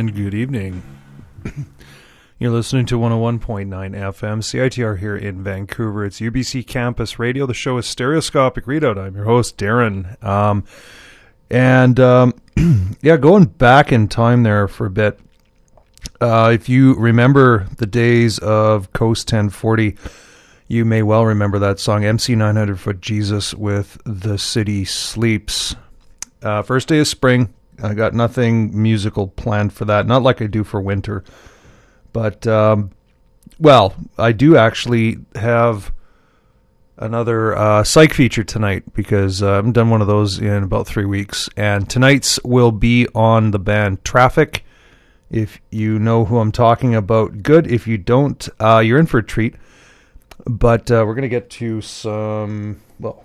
and good evening. You're listening to 101.9 FM CITR here in Vancouver. It's UBC Campus Radio. The show is Stereoscopic Readout. I'm your host, Darren. Um, and um, yeah, going back in time there for a bit, uh, if you remember the days of Coast 1040, you may well remember that song, MC 900 Foot Jesus with The City Sleeps. Uh, first day of spring. I got nothing musical planned for that. Not like I do for winter. But, um, well, I do actually have another uh, psych feature tonight because uh, I haven't done one of those in about three weeks. And tonight's will be on the band Traffic. If you know who I'm talking about, good. If you don't, uh, you're in for a treat. But uh, we're going to get to some, well,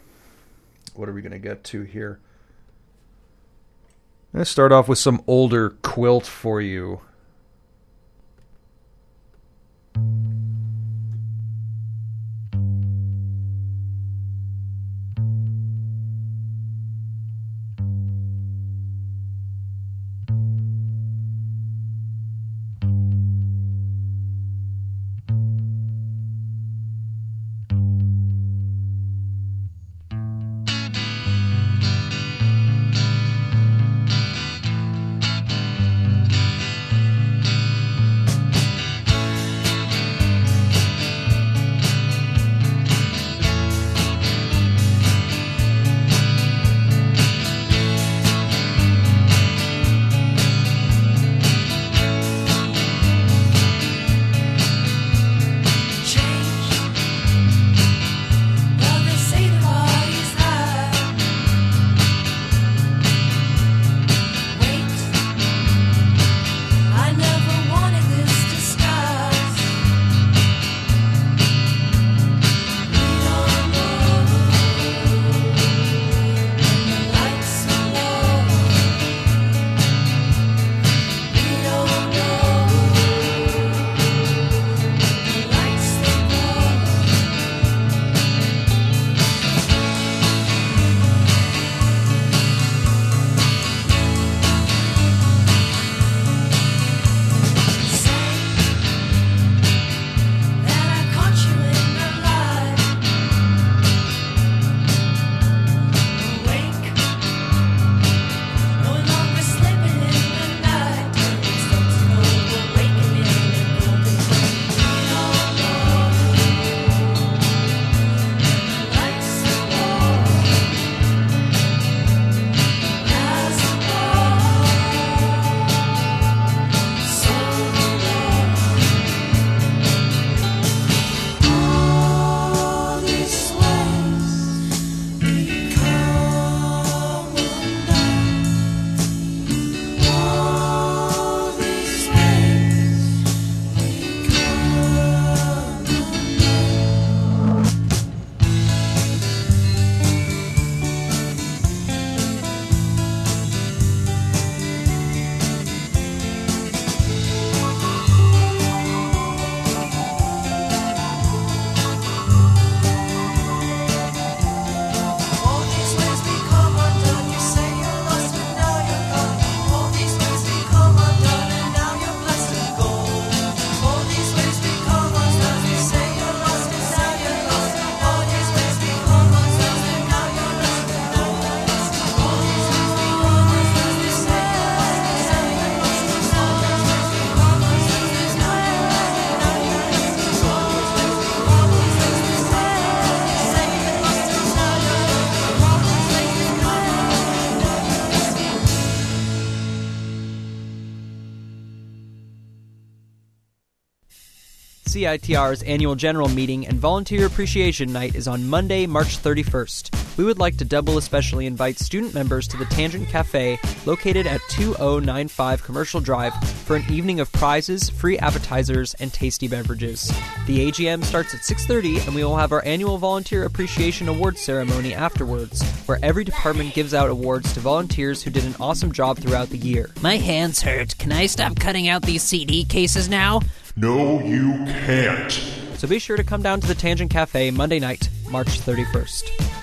what are we going to get to here? Let's start off with some older quilt for you. CITR's annual general meeting and volunteer appreciation night is on Monday, March 31st. We would like to double especially invite student members to the Tangent Cafe located at 2095 Commercial Drive for an evening of prizes, free appetizers, and tasty beverages. The AGM starts at 6:30 and we will have our annual volunteer appreciation awards ceremony afterwards, where every department gives out awards to volunteers who did an awesome job throughout the year. My hands hurt. Can I stop cutting out these CD cases now? No, you can't. So be sure to come down to the Tangent Cafe Monday night, March 31st.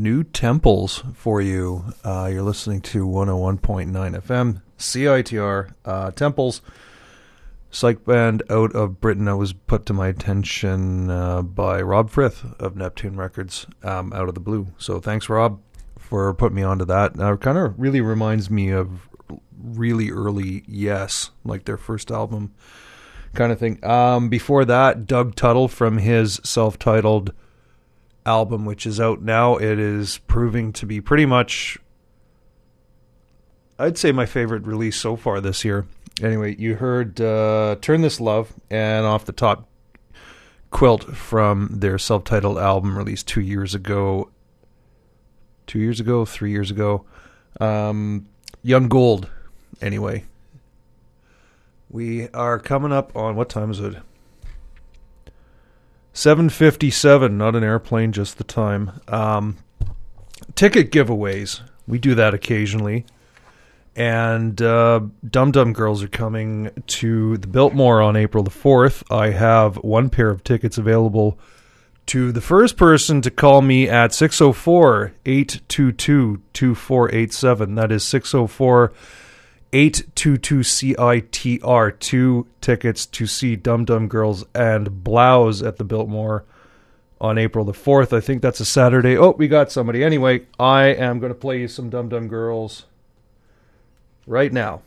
New temples for you. Uh, you're listening to 101.9 FM, CITR uh, Temples. Psych band out of Britain that was put to my attention uh, by Rob Frith of Neptoon Records um, out of the blue. So thanks, Rob, for putting me onto that. Now, it kind of really reminds me of really early Yes, like their first album kind of thing. Um, before that, Doug Tuttle from his self titled album, which is out now. It is proving to be pretty much, I'd say, my favorite release so far this year. Anyway, you heard uh, Turn This Love and off the top, Quilt from their self titled album released two years ago. Two years ago, three years ago. Um, Young Gold, anyway. We are coming up on what time is it? 757, not an airplane, just the time. Um, ticket giveaways. We do that occasionally. And uh, Dum Dum Girls are coming to the Biltmore on April the 4th. I have one pair of tickets available to the first person to call me at 604 822 2487. That is 604 822CITR, two tickets to see Dum Dum Girls and Blouse at the Biltmore on April the 4th. I think that's a Saturday. Oh, we got somebody. Anyway, I am going to play you some Dum Dum Girls right now.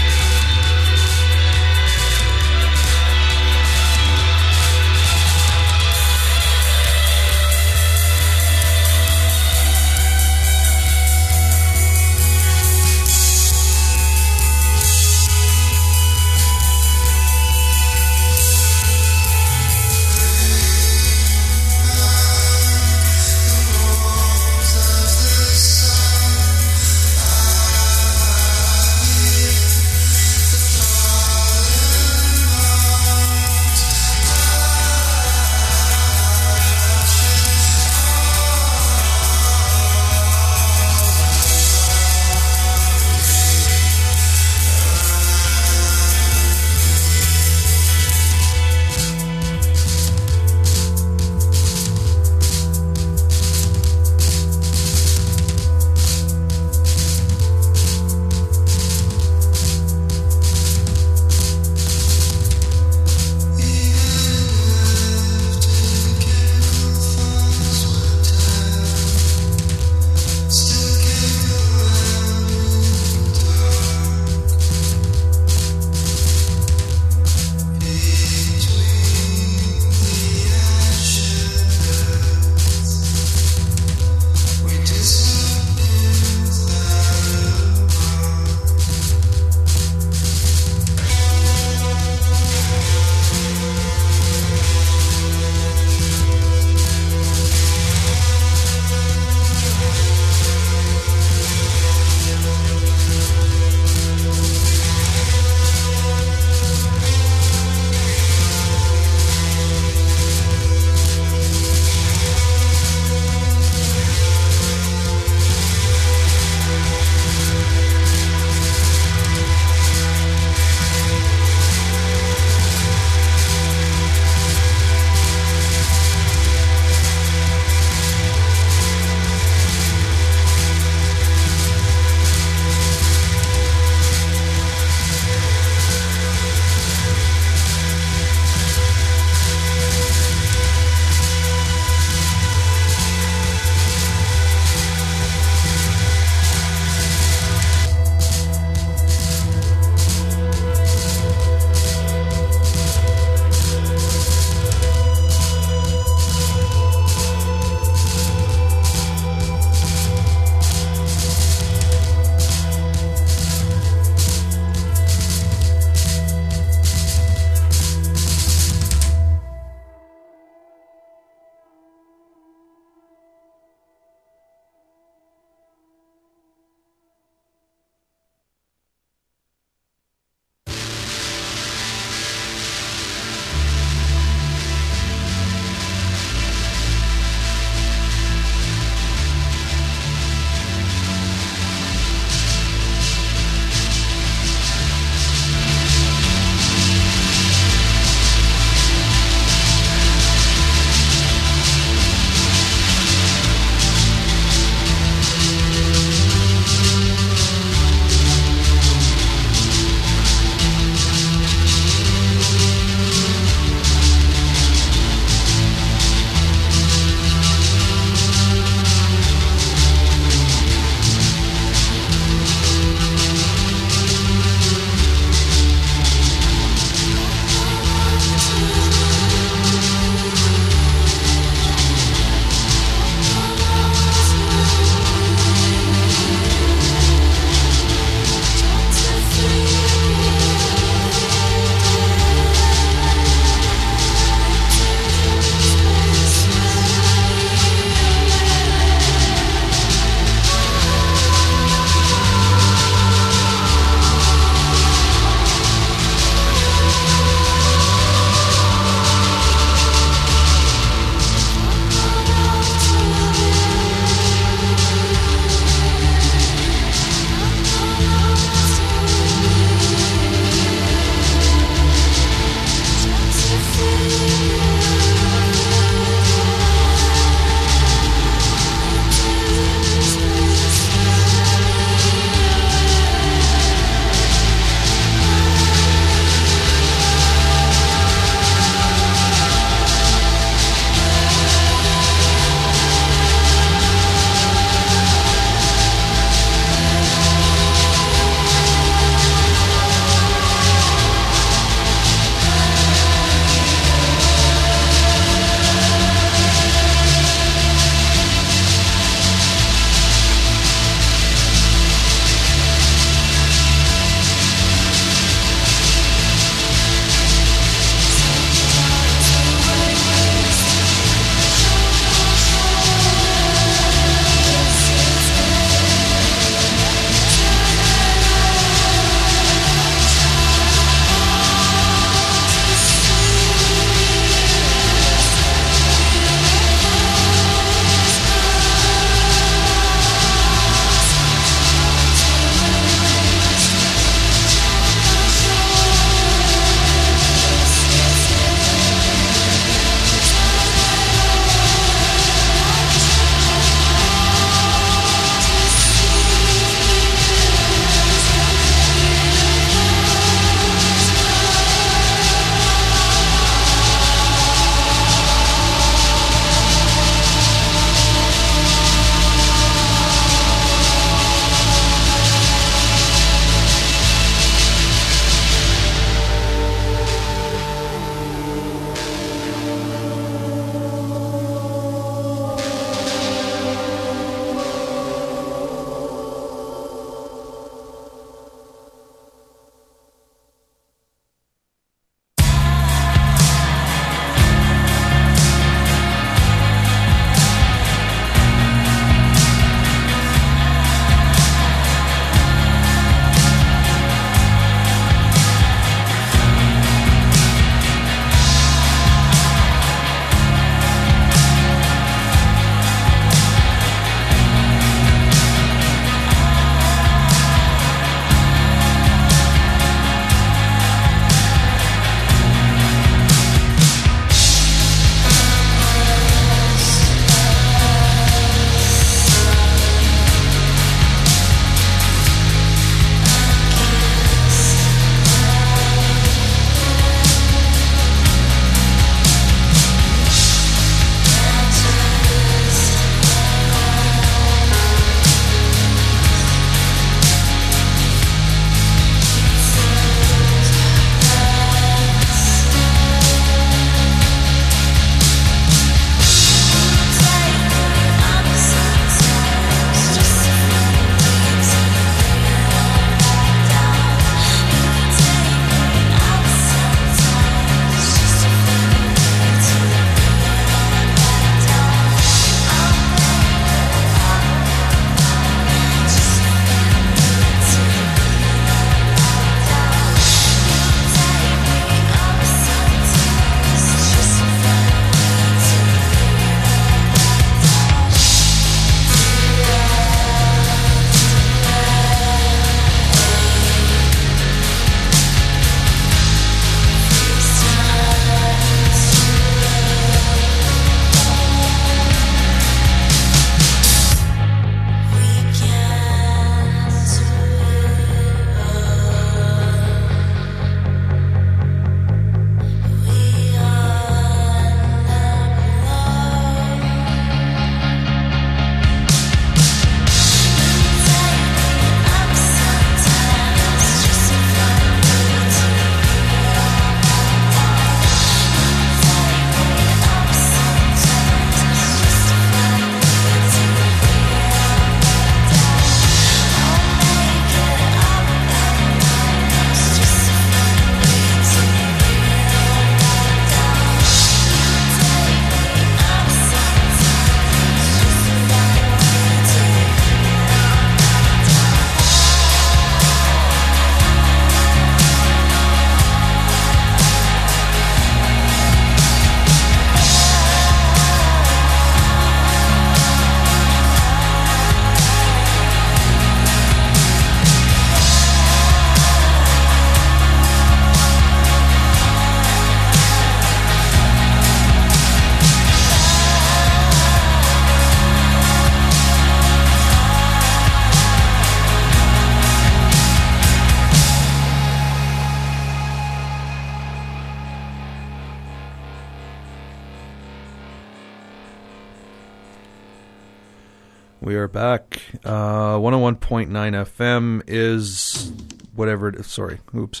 Back. Uh, 101.9 FM is whatever it is. Sorry, oops.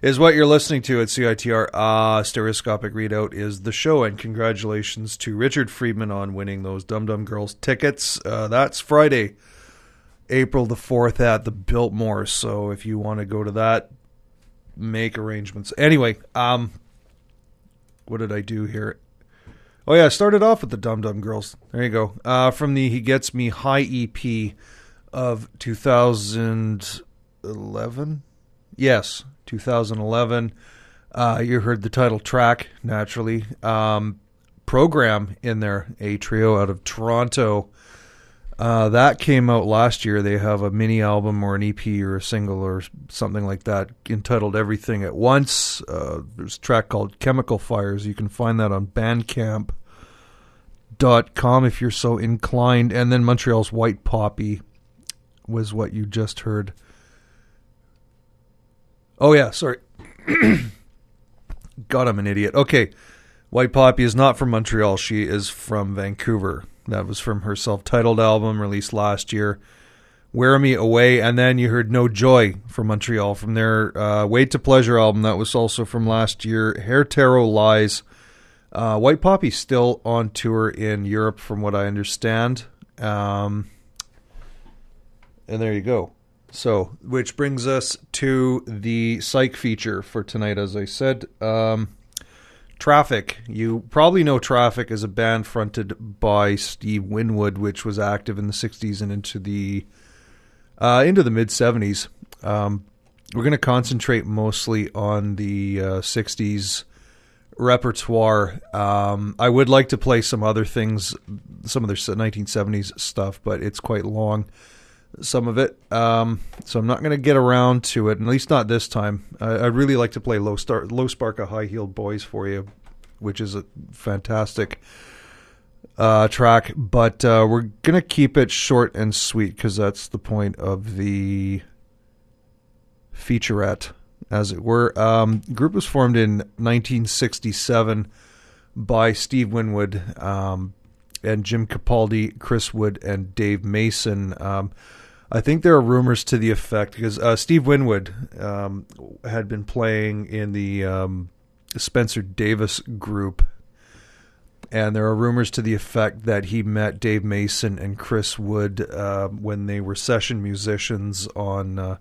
Is what you're listening to at CITR. Uh, Stereoscopic Readout is the show, and congratulations to Richard Friedman on winning those Dum Dum Girls tickets. Uh, that's Friday, April the 4th at the Biltmore. So if you want to go to that, make arrangements. Anyway, um, what did I do here? Oh yeah, I started off with the Dum Dum Girls. There you go. Uh, from the He Gets Me High EP of 2011. Yes, 2011. Uh, you heard the title track naturally. Um, program in there, a trio out of Toronto. Uh, that came out last year. They have a mini album or an EP or a single or something like that entitled Everything at Once. Uh, there's a track called Chemical Fires. You can find that on Bandcamp.com if you're so inclined. And then Montreal's White Poppy was what you just heard. Oh, yeah, sorry. God, I'm an idiot. Okay. White Poppy is not from Montreal. She is from Vancouver. That was from her self titled album released last year. Wear Me Away. And then you heard No Joy from Montreal from their uh, Wait to Pleasure album. That was also from last year. Hare Tarot Lies. Uh, White Poppy's still on tour in Europe, from what I understand. Um, and there you go. So, which brings us to the psych feature for tonight, as I said. Um, Traffic. You probably know Traffic as a band fronted by Steve Winwood, which was active in the '60s and into the uh, into the mid '70s. Um, we're going to concentrate mostly on the uh, '60s repertoire. Um, I would like to play some other things, some of their 1970s stuff, but it's quite long. Some of it, um, so I'm not going to get around to it. At least not this time. I, I'd really like to play "Low Star, Low Spark of High Heeled Boys" for you, which is a fantastic uh, track. But uh, we're going to keep it short and sweet because that's the point of the featurette, as it were. Um, group was formed in 1967 by Steve Winwood um, and Jim Capaldi, Chris Wood, and Dave Mason. Um, I think there are rumors to the effect because uh, Steve Winwood um, had been playing in the um, Spencer Davis group, and there are rumors to the effect that he met Dave Mason and Chris Wood uh, when they were session musicians on uh,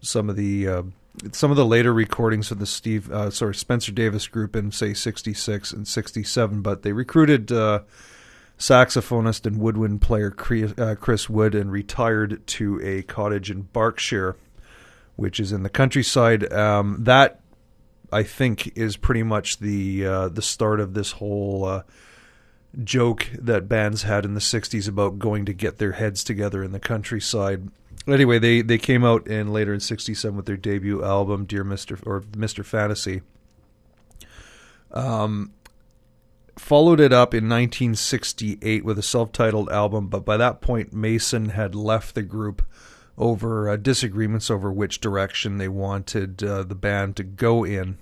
some of the uh, some of the later recordings of the Steve uh, sorry Spencer Davis group in say '66 and '67, but they recruited uh, saxophonist and woodwind player uh, Chris Wood and retired to a cottage in Berkshire, which is in the countryside. Um, that I think is pretty much the uh, the start of this whole uh, joke that bands had in the '60s about going to get their heads together in the countryside. Anyway, they they came out in later in '67 with their debut album, Dear Mister or Mister Fantasy. Um, followed it up in 1968 with a self-titled album, but by that point Mason had left the group over uh, disagreements over which direction they wanted uh, the band to go in.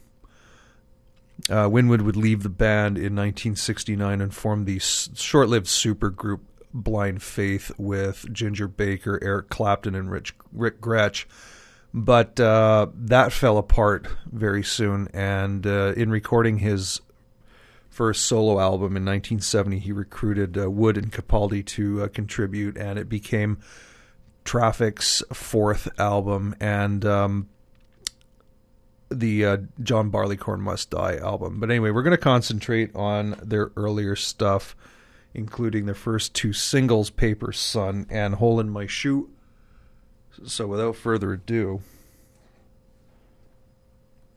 Uh, Winwood would leave the band in 1969 and form the short-lived supergroup Blind Faith with Ginger Baker, Eric Clapton, and Rich, Ric Grech. But uh, that fell apart very soon, and uh, in recording his first solo album in 1970, he recruited uh, Wood and Capaldi to uh, contribute, and it became Traffic's fourth album and um, the uh, John Barleycorn Must Die album. But anyway, we're going to concentrate on their earlier stuff, including their first two singles, Paper Sun and Hole in My Shoe. So without further ado,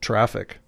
Traffic.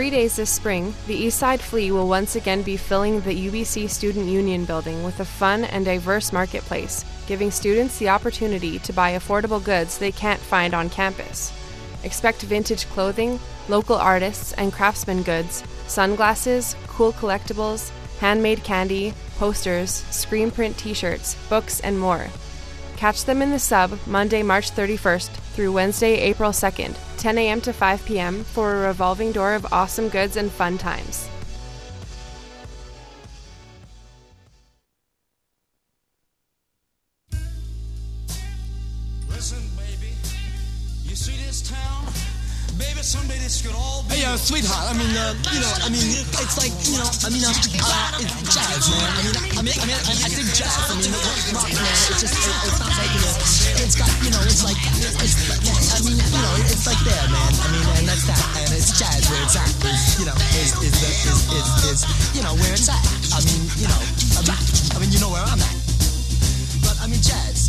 Three days this spring, the Eastside Flea will once again be filling the UBC Student Union building with a fun and diverse marketplace, giving students the opportunity to buy affordable goods they can't find on campus. Expect vintage clothing, local artists and craftsman goods, sunglasses, cool collectibles, handmade candy, posters, screen print t shirts, books, and more. Catch them in the sub Monday, March 31st through Wednesday, April 2nd, 10 a.m. to 5 p.m. for a revolving door of awesome goods and fun times. Hey, uh, sweetheart. I mean, uh, you know, I mean, it's like, you know, I mean, uh, uh it's jazz, man. I mean, I mean, I mean, I, I dig jazz. I mean, rock, man. It's just, it, it sounds like, you know, it's got, you know, it's like, it's, I mean, you know, it's like there, man. I mean, and that's that, and it's jazz where it's at. Is, you know, is is the is is is you know where it's at. I mean, you know, I mean, I mean, you know where I'm at. But I mean, jazz.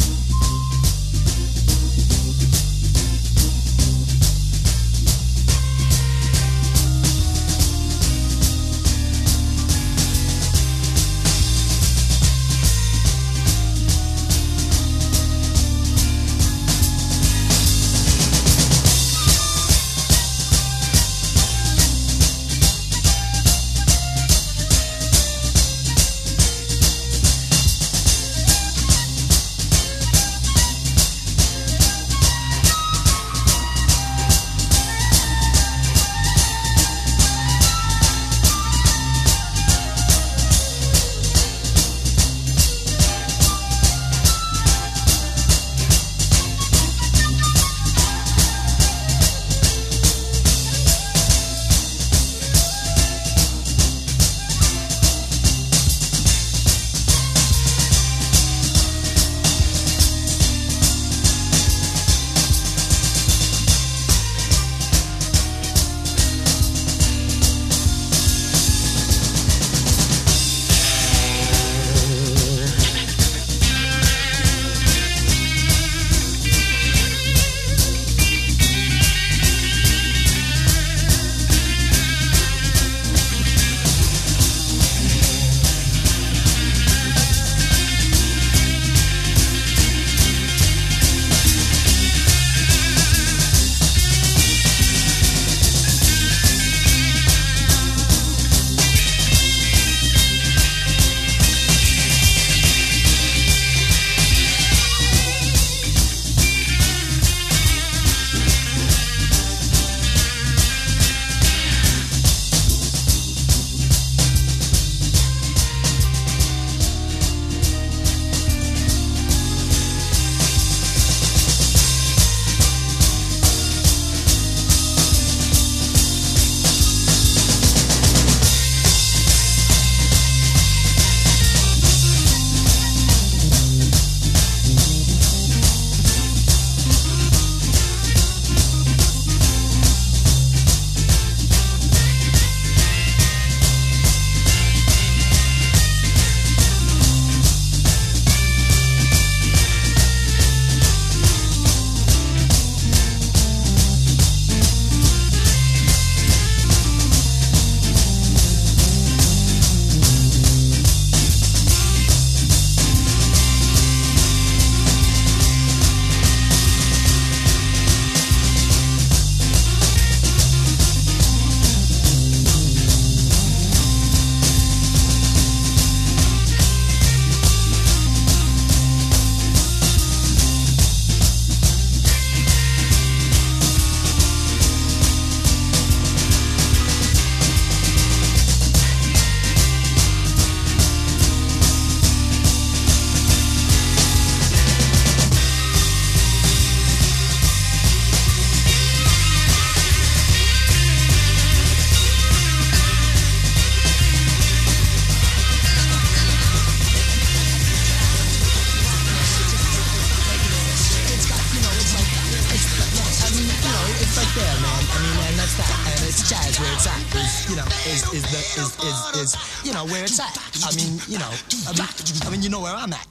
Know where it's at. I mean, you know, I mean, I mean, you know where I'm at.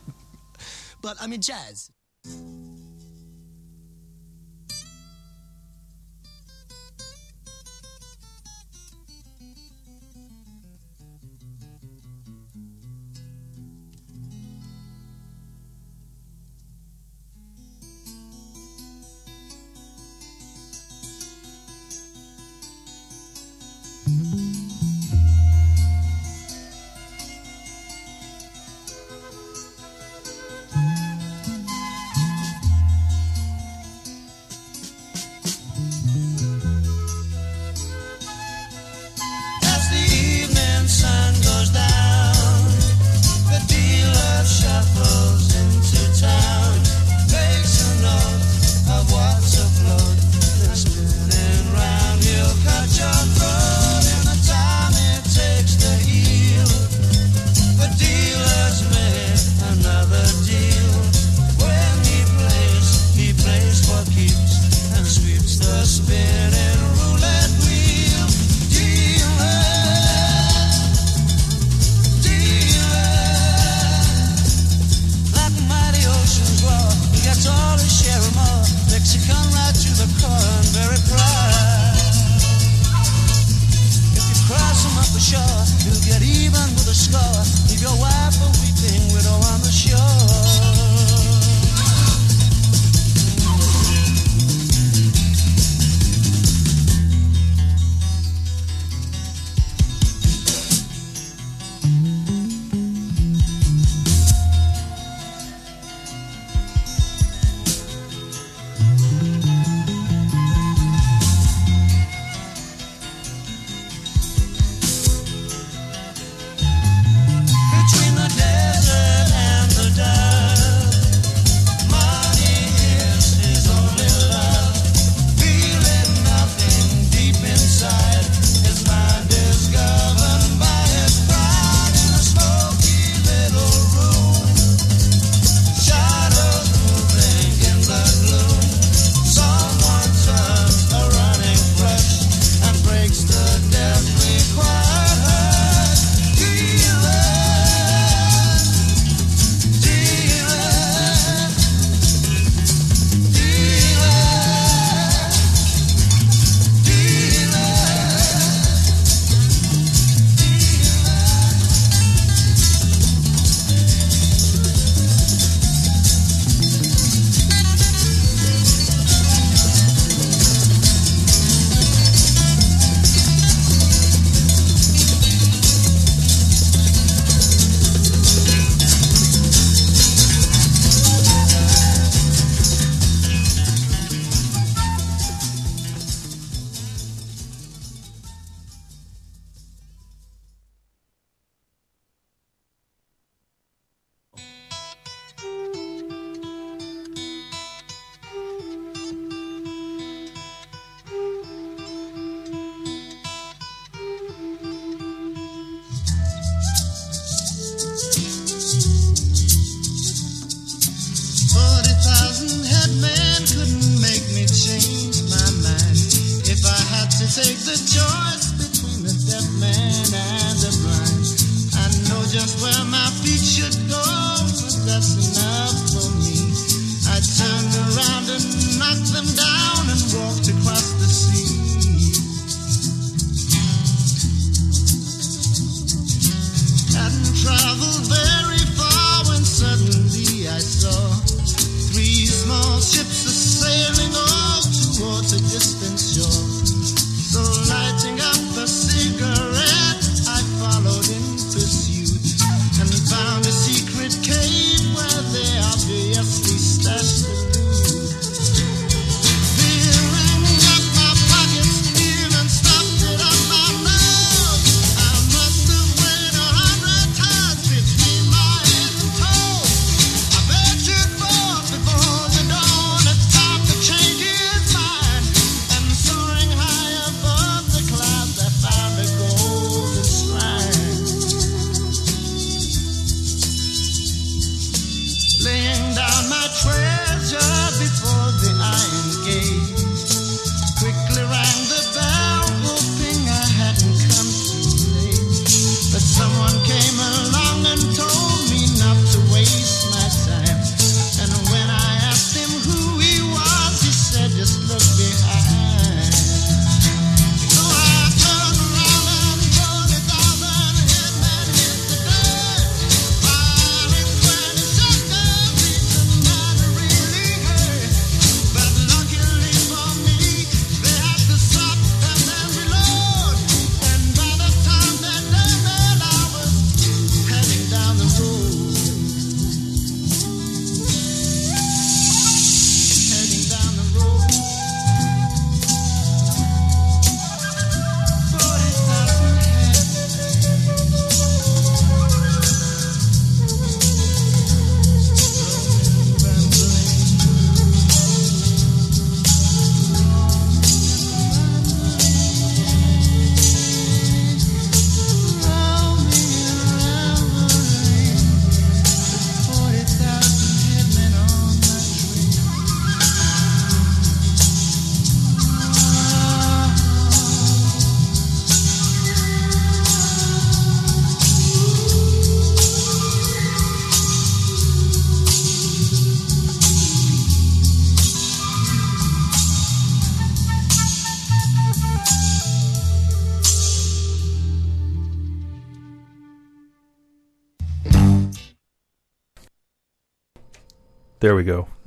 But I mean, jazz.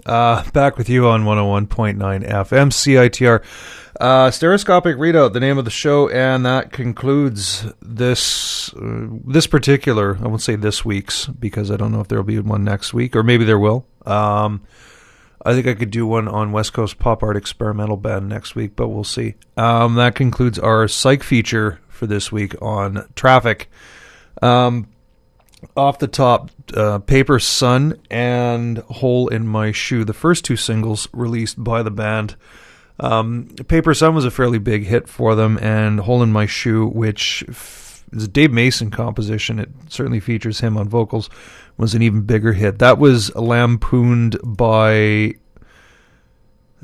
Uh, back with you on 101.9 FM CITR. Uh, stereoscopic readout, the name of the show, and that concludes this uh, this particular. I won't say this week's because I don't know if there will be one next week, or maybe there will. Um, I think I could do one on West Coast Pop Art Experimental Band next week, but we'll see. Um, that concludes our psych feature for this week on traffic. Um, off the top, uh, Paper Sun and Hole in My Shoe, the first two singles released by the band. Um, Paper Sun was a fairly big hit for them, and Hole in My Shoe, which f- is a Dave Mason composition, it certainly features him on vocals, was an even bigger hit. That was lampooned by.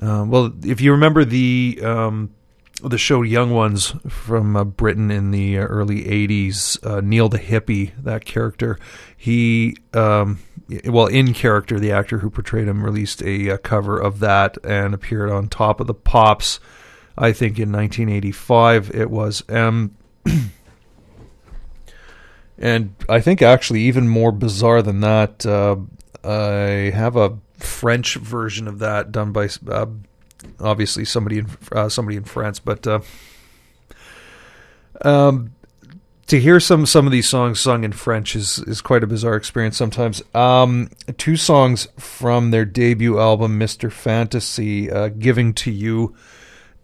Uh, well, if you remember the um, the show Young Ones from uh, Britain in the early 80s, uh, Neil the Hippie, that character, he, um, well, in character, the actor who portrayed him released a, uh cover of that and appeared on top of the Pops, I think in 1985 it was. Um, and I think actually even more bizarre than that, uh, I have a French version of that done by uh, obviously somebody in uh, somebody in France, but uh, um, to hear some some of these songs sung in French is is quite a bizarre experience sometimes. Um, two songs from their debut album, Mister Fantasy, uh, "Giving to You"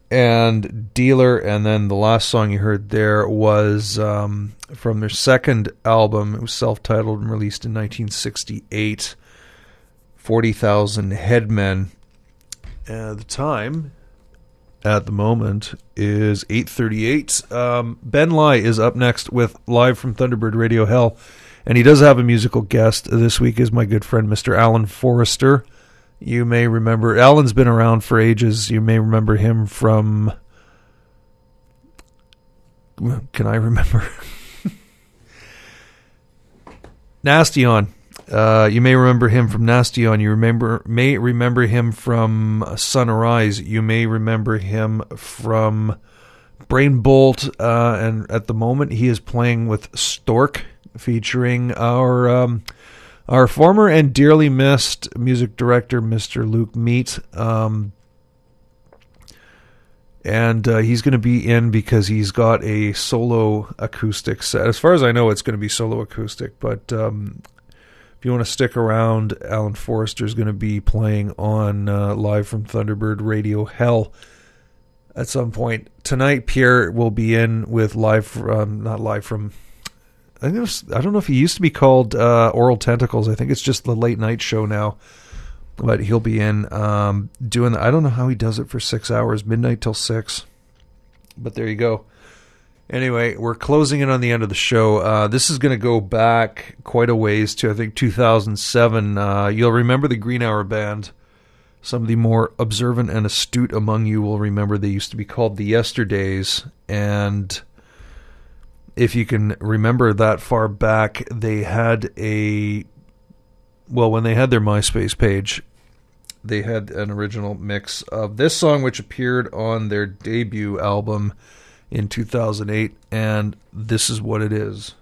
and "Dealer," and then the last song you heard there was um, from their second album. It was self-titled and released in 1968. Forty thousand headmen. The time at the moment is 8.38 um, ben lai is up next with live from thunderbird radio hell. And he does have a musical guest. This week is my good friend mr alan forrester. You may remember alan's been around for ages. You may remember him from can I remember? Nasty On. Uh, you may remember him from Nasty On. You remember may remember him from Sunrise. You may remember him from Brain Bolt. Uh, and at the moment, he is playing with Stork, featuring our um, our former and dearly missed music director, Mr. Luke Meat. Um, and uh, he's going to be in because he's got a solo acoustic set. As far as I know, it's going to be solo acoustic. But um, you want to stick around, Alan Forrester is going to be playing on uh, live from Thunderbird Radio Hell at some point tonight. Pierre will be in with live from not live from. I was, I don't know if he used to be called uh, Oral Tentacles. I think it's just the late night show now but he'll be in um, doing. The, I don't know how he does it for six hours, midnight till six. But there you go. Anyway, we're closing in on the end of the show. Uh, this is going to go back quite a ways to I think 2007. Uh, you'll remember the Green Hour Band. Some of the more observant and astute among you will remember they used to be called the Yesterdays, and if you can remember that far back, they had a well, when they had their MySpace page, they had an original mix of this song, which appeared on their debut album in 2008, and this is what it is.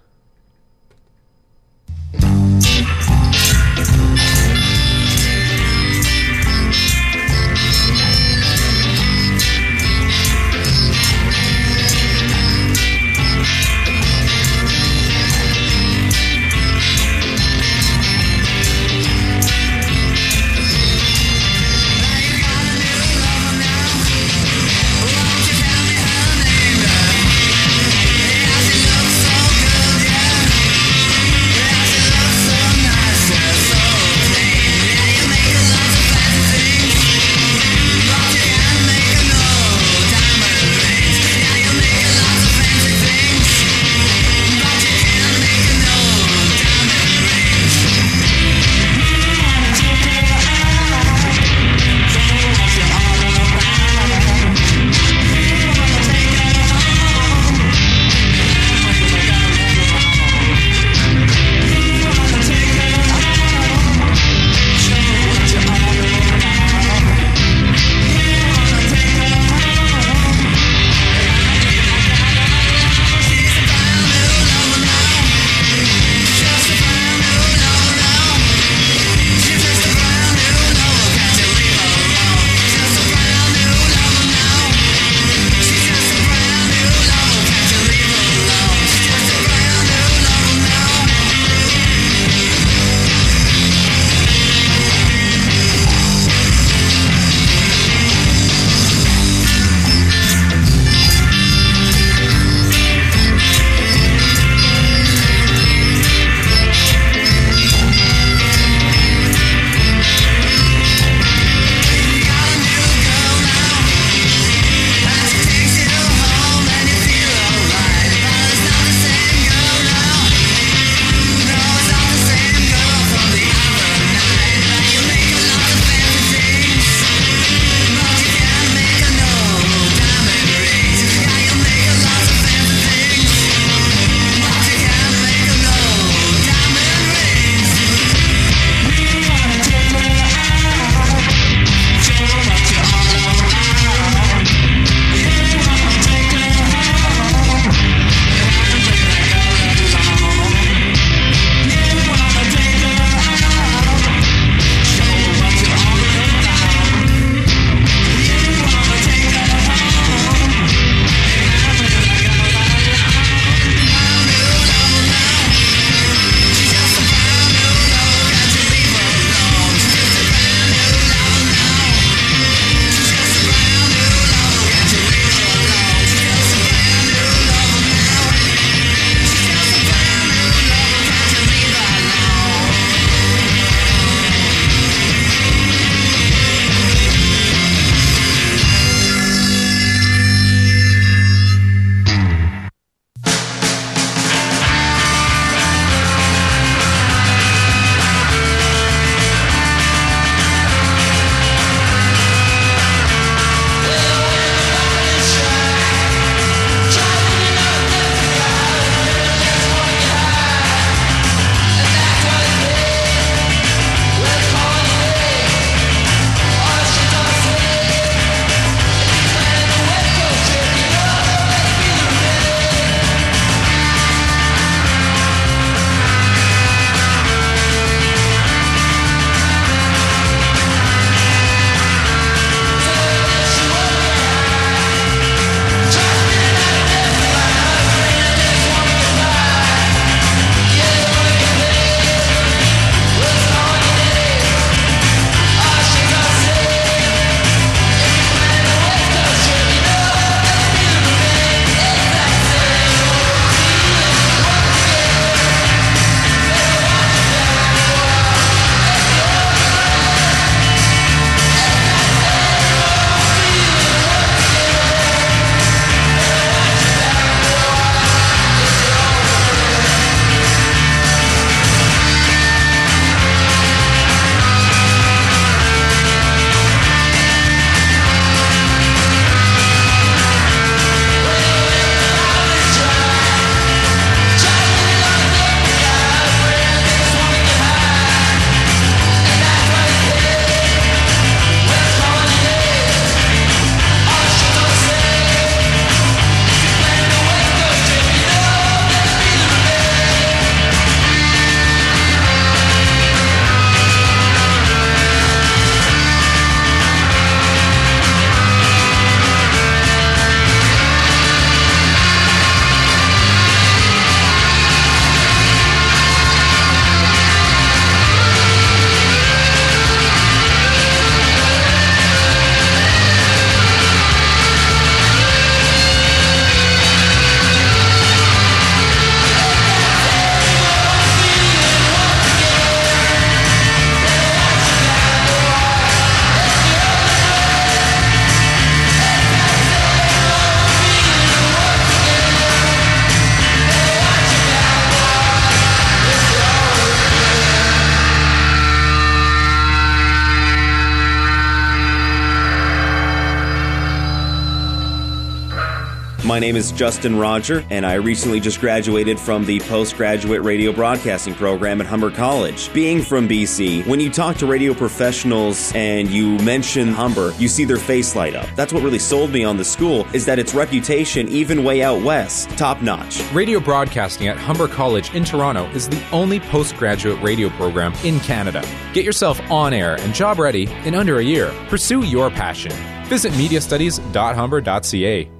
My name is Justin Roger, and I recently just graduated from the postgraduate radio broadcasting program at Humber College. Being from BC, when you talk to radio professionals and you mention Humber, you see their face light up. That's what really sold me on the school is that its reputation, even way out west, top notch. Radio broadcasting at Humber College in Toronto is the only postgraduate radio program in Canada. Get yourself on air and job ready in under a year. Pursue your passion. Visit mediastudies.humber.ca.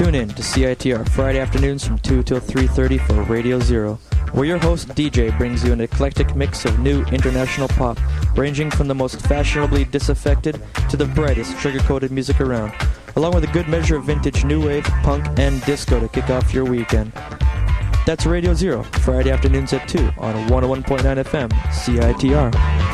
Tune in to CITR Friday afternoons from 2 till 3.30 for Radio Zero, where your host DJ brings you an eclectic mix of new international pop, ranging from the most fashionably disaffected to the brightest sugar-coated music around, along with a good measure of vintage new wave, punk, and disco to kick off your weekend. That's Radio Zero, Friday afternoons at 2 on 101.9 FM, CITR.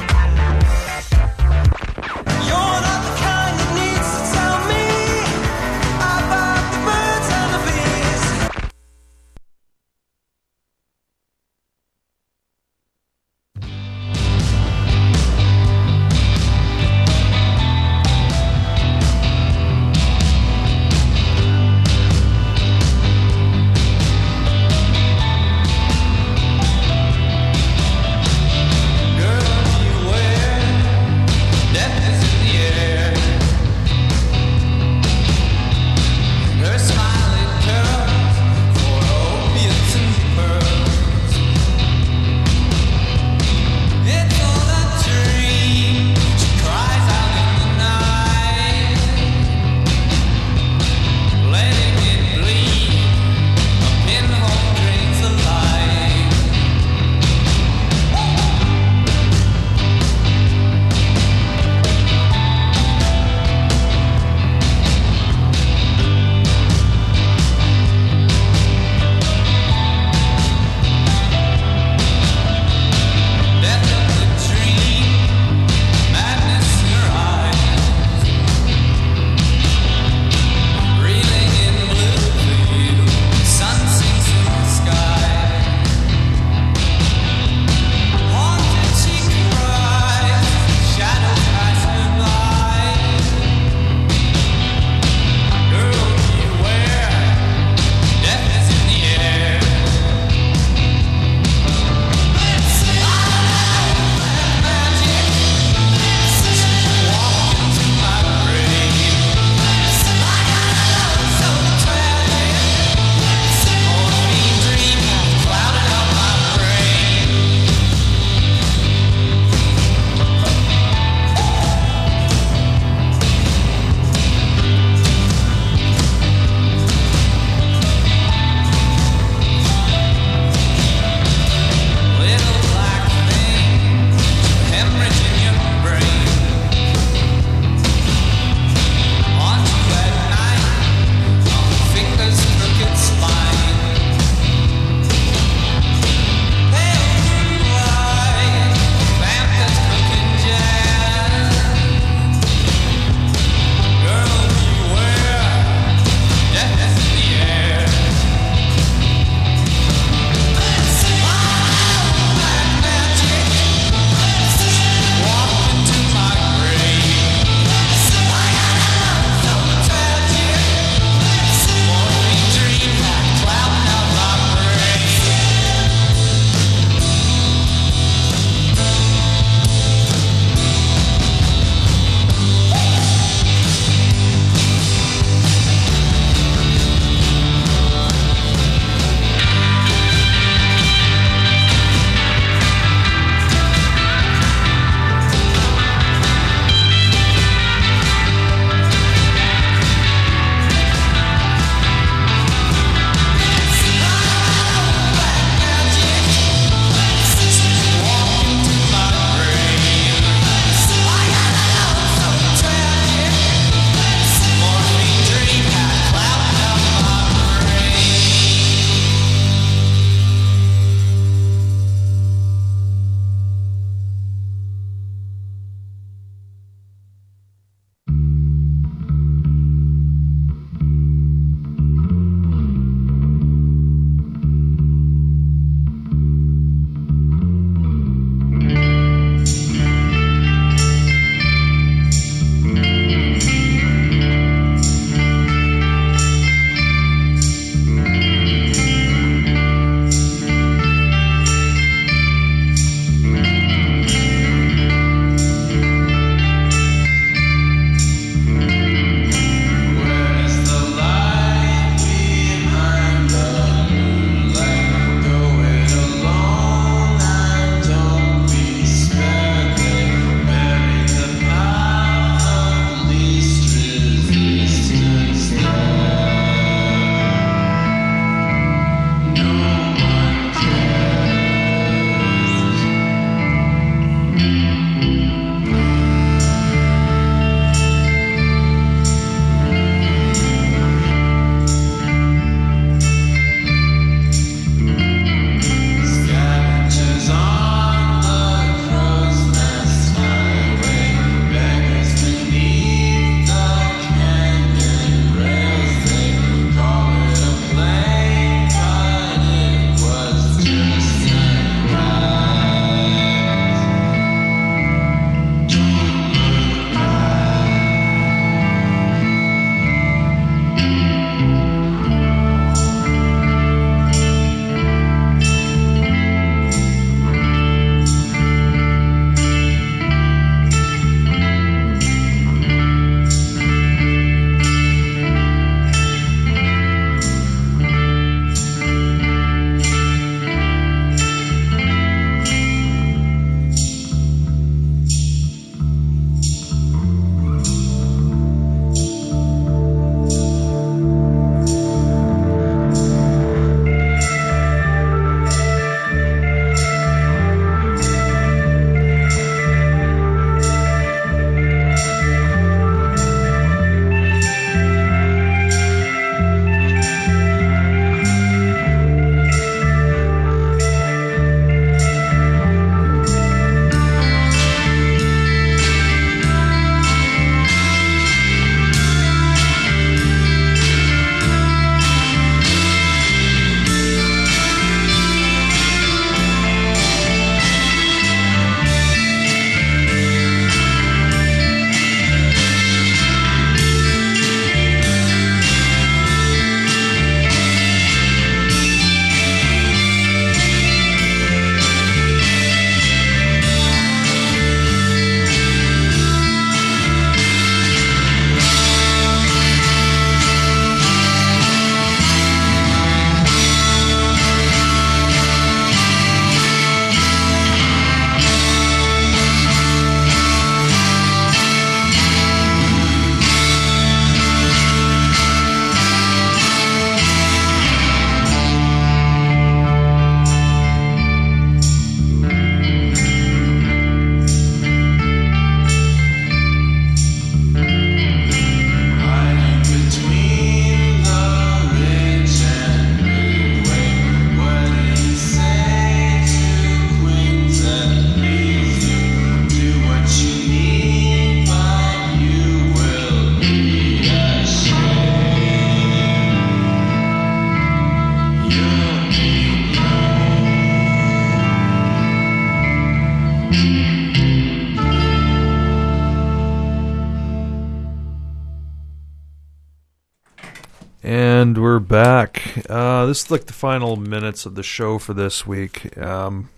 This is like the final minutes of the show for this week. Um,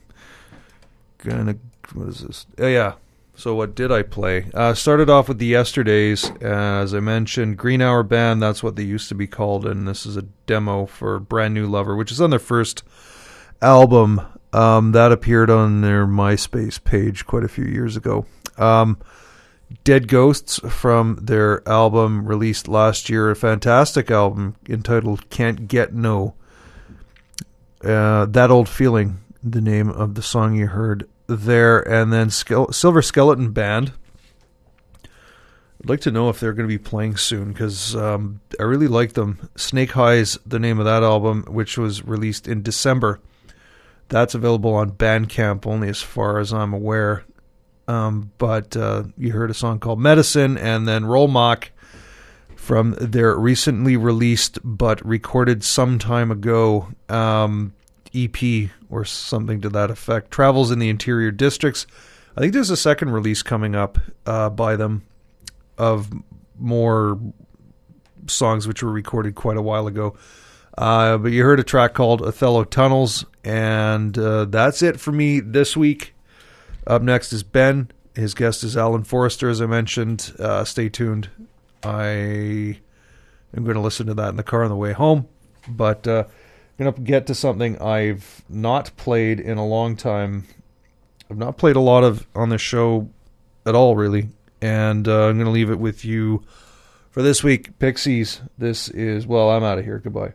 gonna what is this? Oh yeah. So what did I play? Uh, started off with the yesterdays, as I mentioned, Green Hour Band. That's what they used to be called, and this is a demo for Brand New Lover, which is on their first album. Um, that appeared on their MySpace page quite a few years ago. Um, Dead Ghosts from their album released last year, a fantastic album entitled Can't Get No. Uh, that Old Feeling, the name of the song you heard there. And then Ske- Silver Skeleton Band. I'd like to know if they're going to be playing soon because um, I really like them. Snake High's the name of that album, which was released in December. That's available on Bandcamp only as far as I'm aware. Um, but uh, you heard a song called Medicine and then Roll Mock from their recently released but recorded some time ago um, EP or something to that effect. Travels in the Interior Districts. I think there's a second release coming up uh, by them of more songs which were recorded quite a while ago. Uh, but you heard a track called Othello Tunnels, and uh, that's it for me this week. Up next is Ben. His guest is Alan Forrester, as I mentioned. Uh, stay tuned. I am going to listen to that in the car on the way home. But uh, going to get to something I've not played in a long time. I've not played a lot of on the show at all, really. And uh, I'm going to leave it with you for this week. Pixies. This is, well, I'm out of here. Goodbye.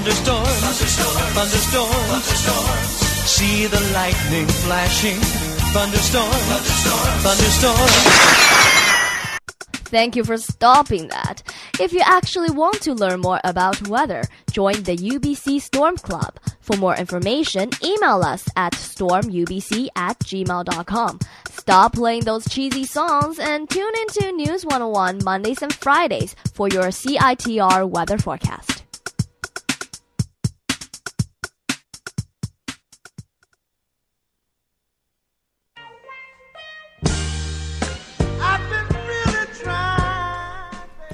Thunderstorms, thunderstorms, thunderstorms. See the lightning flashing. Thunderstorms, thunderstorms. Thank you for stopping that. If you actually want to learn more about weather, join the UBC Storm Club. For more information, email us at stormubc at gmail.com. Stop playing those cheesy songs and tune into News 101 Mondays and Fridays for your CITR weather forecast.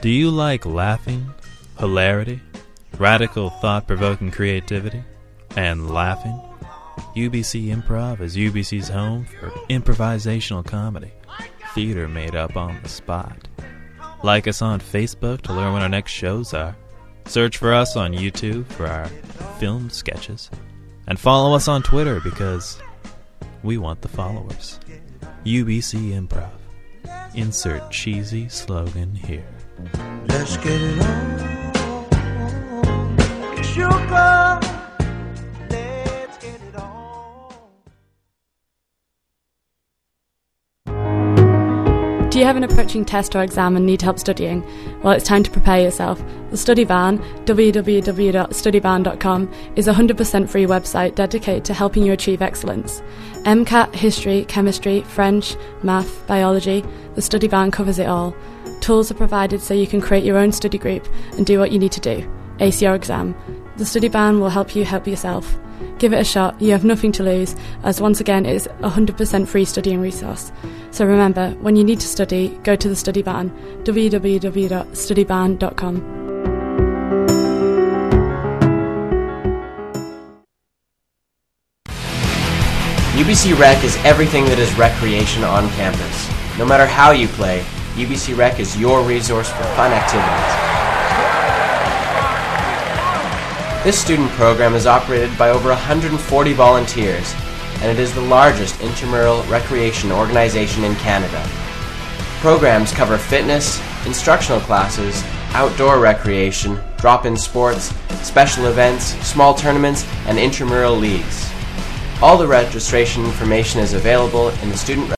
Do you like laughing, hilarity, radical thought provoking creativity, and laughing? UBC Improv is UBC's home for improvisational comedy, theater made up on the spot. Like us on Facebook to learn when our next shows are. Search for us on YouTube for our filmed sketches. And follow us on Twitter because we want the followers. UBC Improv. Insert cheesy slogan here. Let's get it on. Sugar. Do you have an approaching test or exam and need help studying? Well, it's time to prepare yourself. The Study Barn, www.studybarn.com, is a 100% free website dedicated to helping you achieve excellence. MCAT, history, chemistry, French, math, biology, the Study Barn covers it all. Tools are provided so you can create your own study group and do what you need to do. ACR exam. The Study Barn will help you help yourself. Give it a shot, you have nothing to lose, as once again it is a 100% free studying resource. So remember, when you need to study, go to the Study Barn, www.studybarn.com. UBC Rec is everything that is recreation on campus. No matter how you play, UBC Rec is your resource for fun activities. This student program is operated by over 140 volunteers, and it is the largest intramural recreation organization in Canada. Programs cover fitness, instructional classes, outdoor recreation, drop-in sports, special events, small tournaments, and intramural leagues. All the registration information is available in the student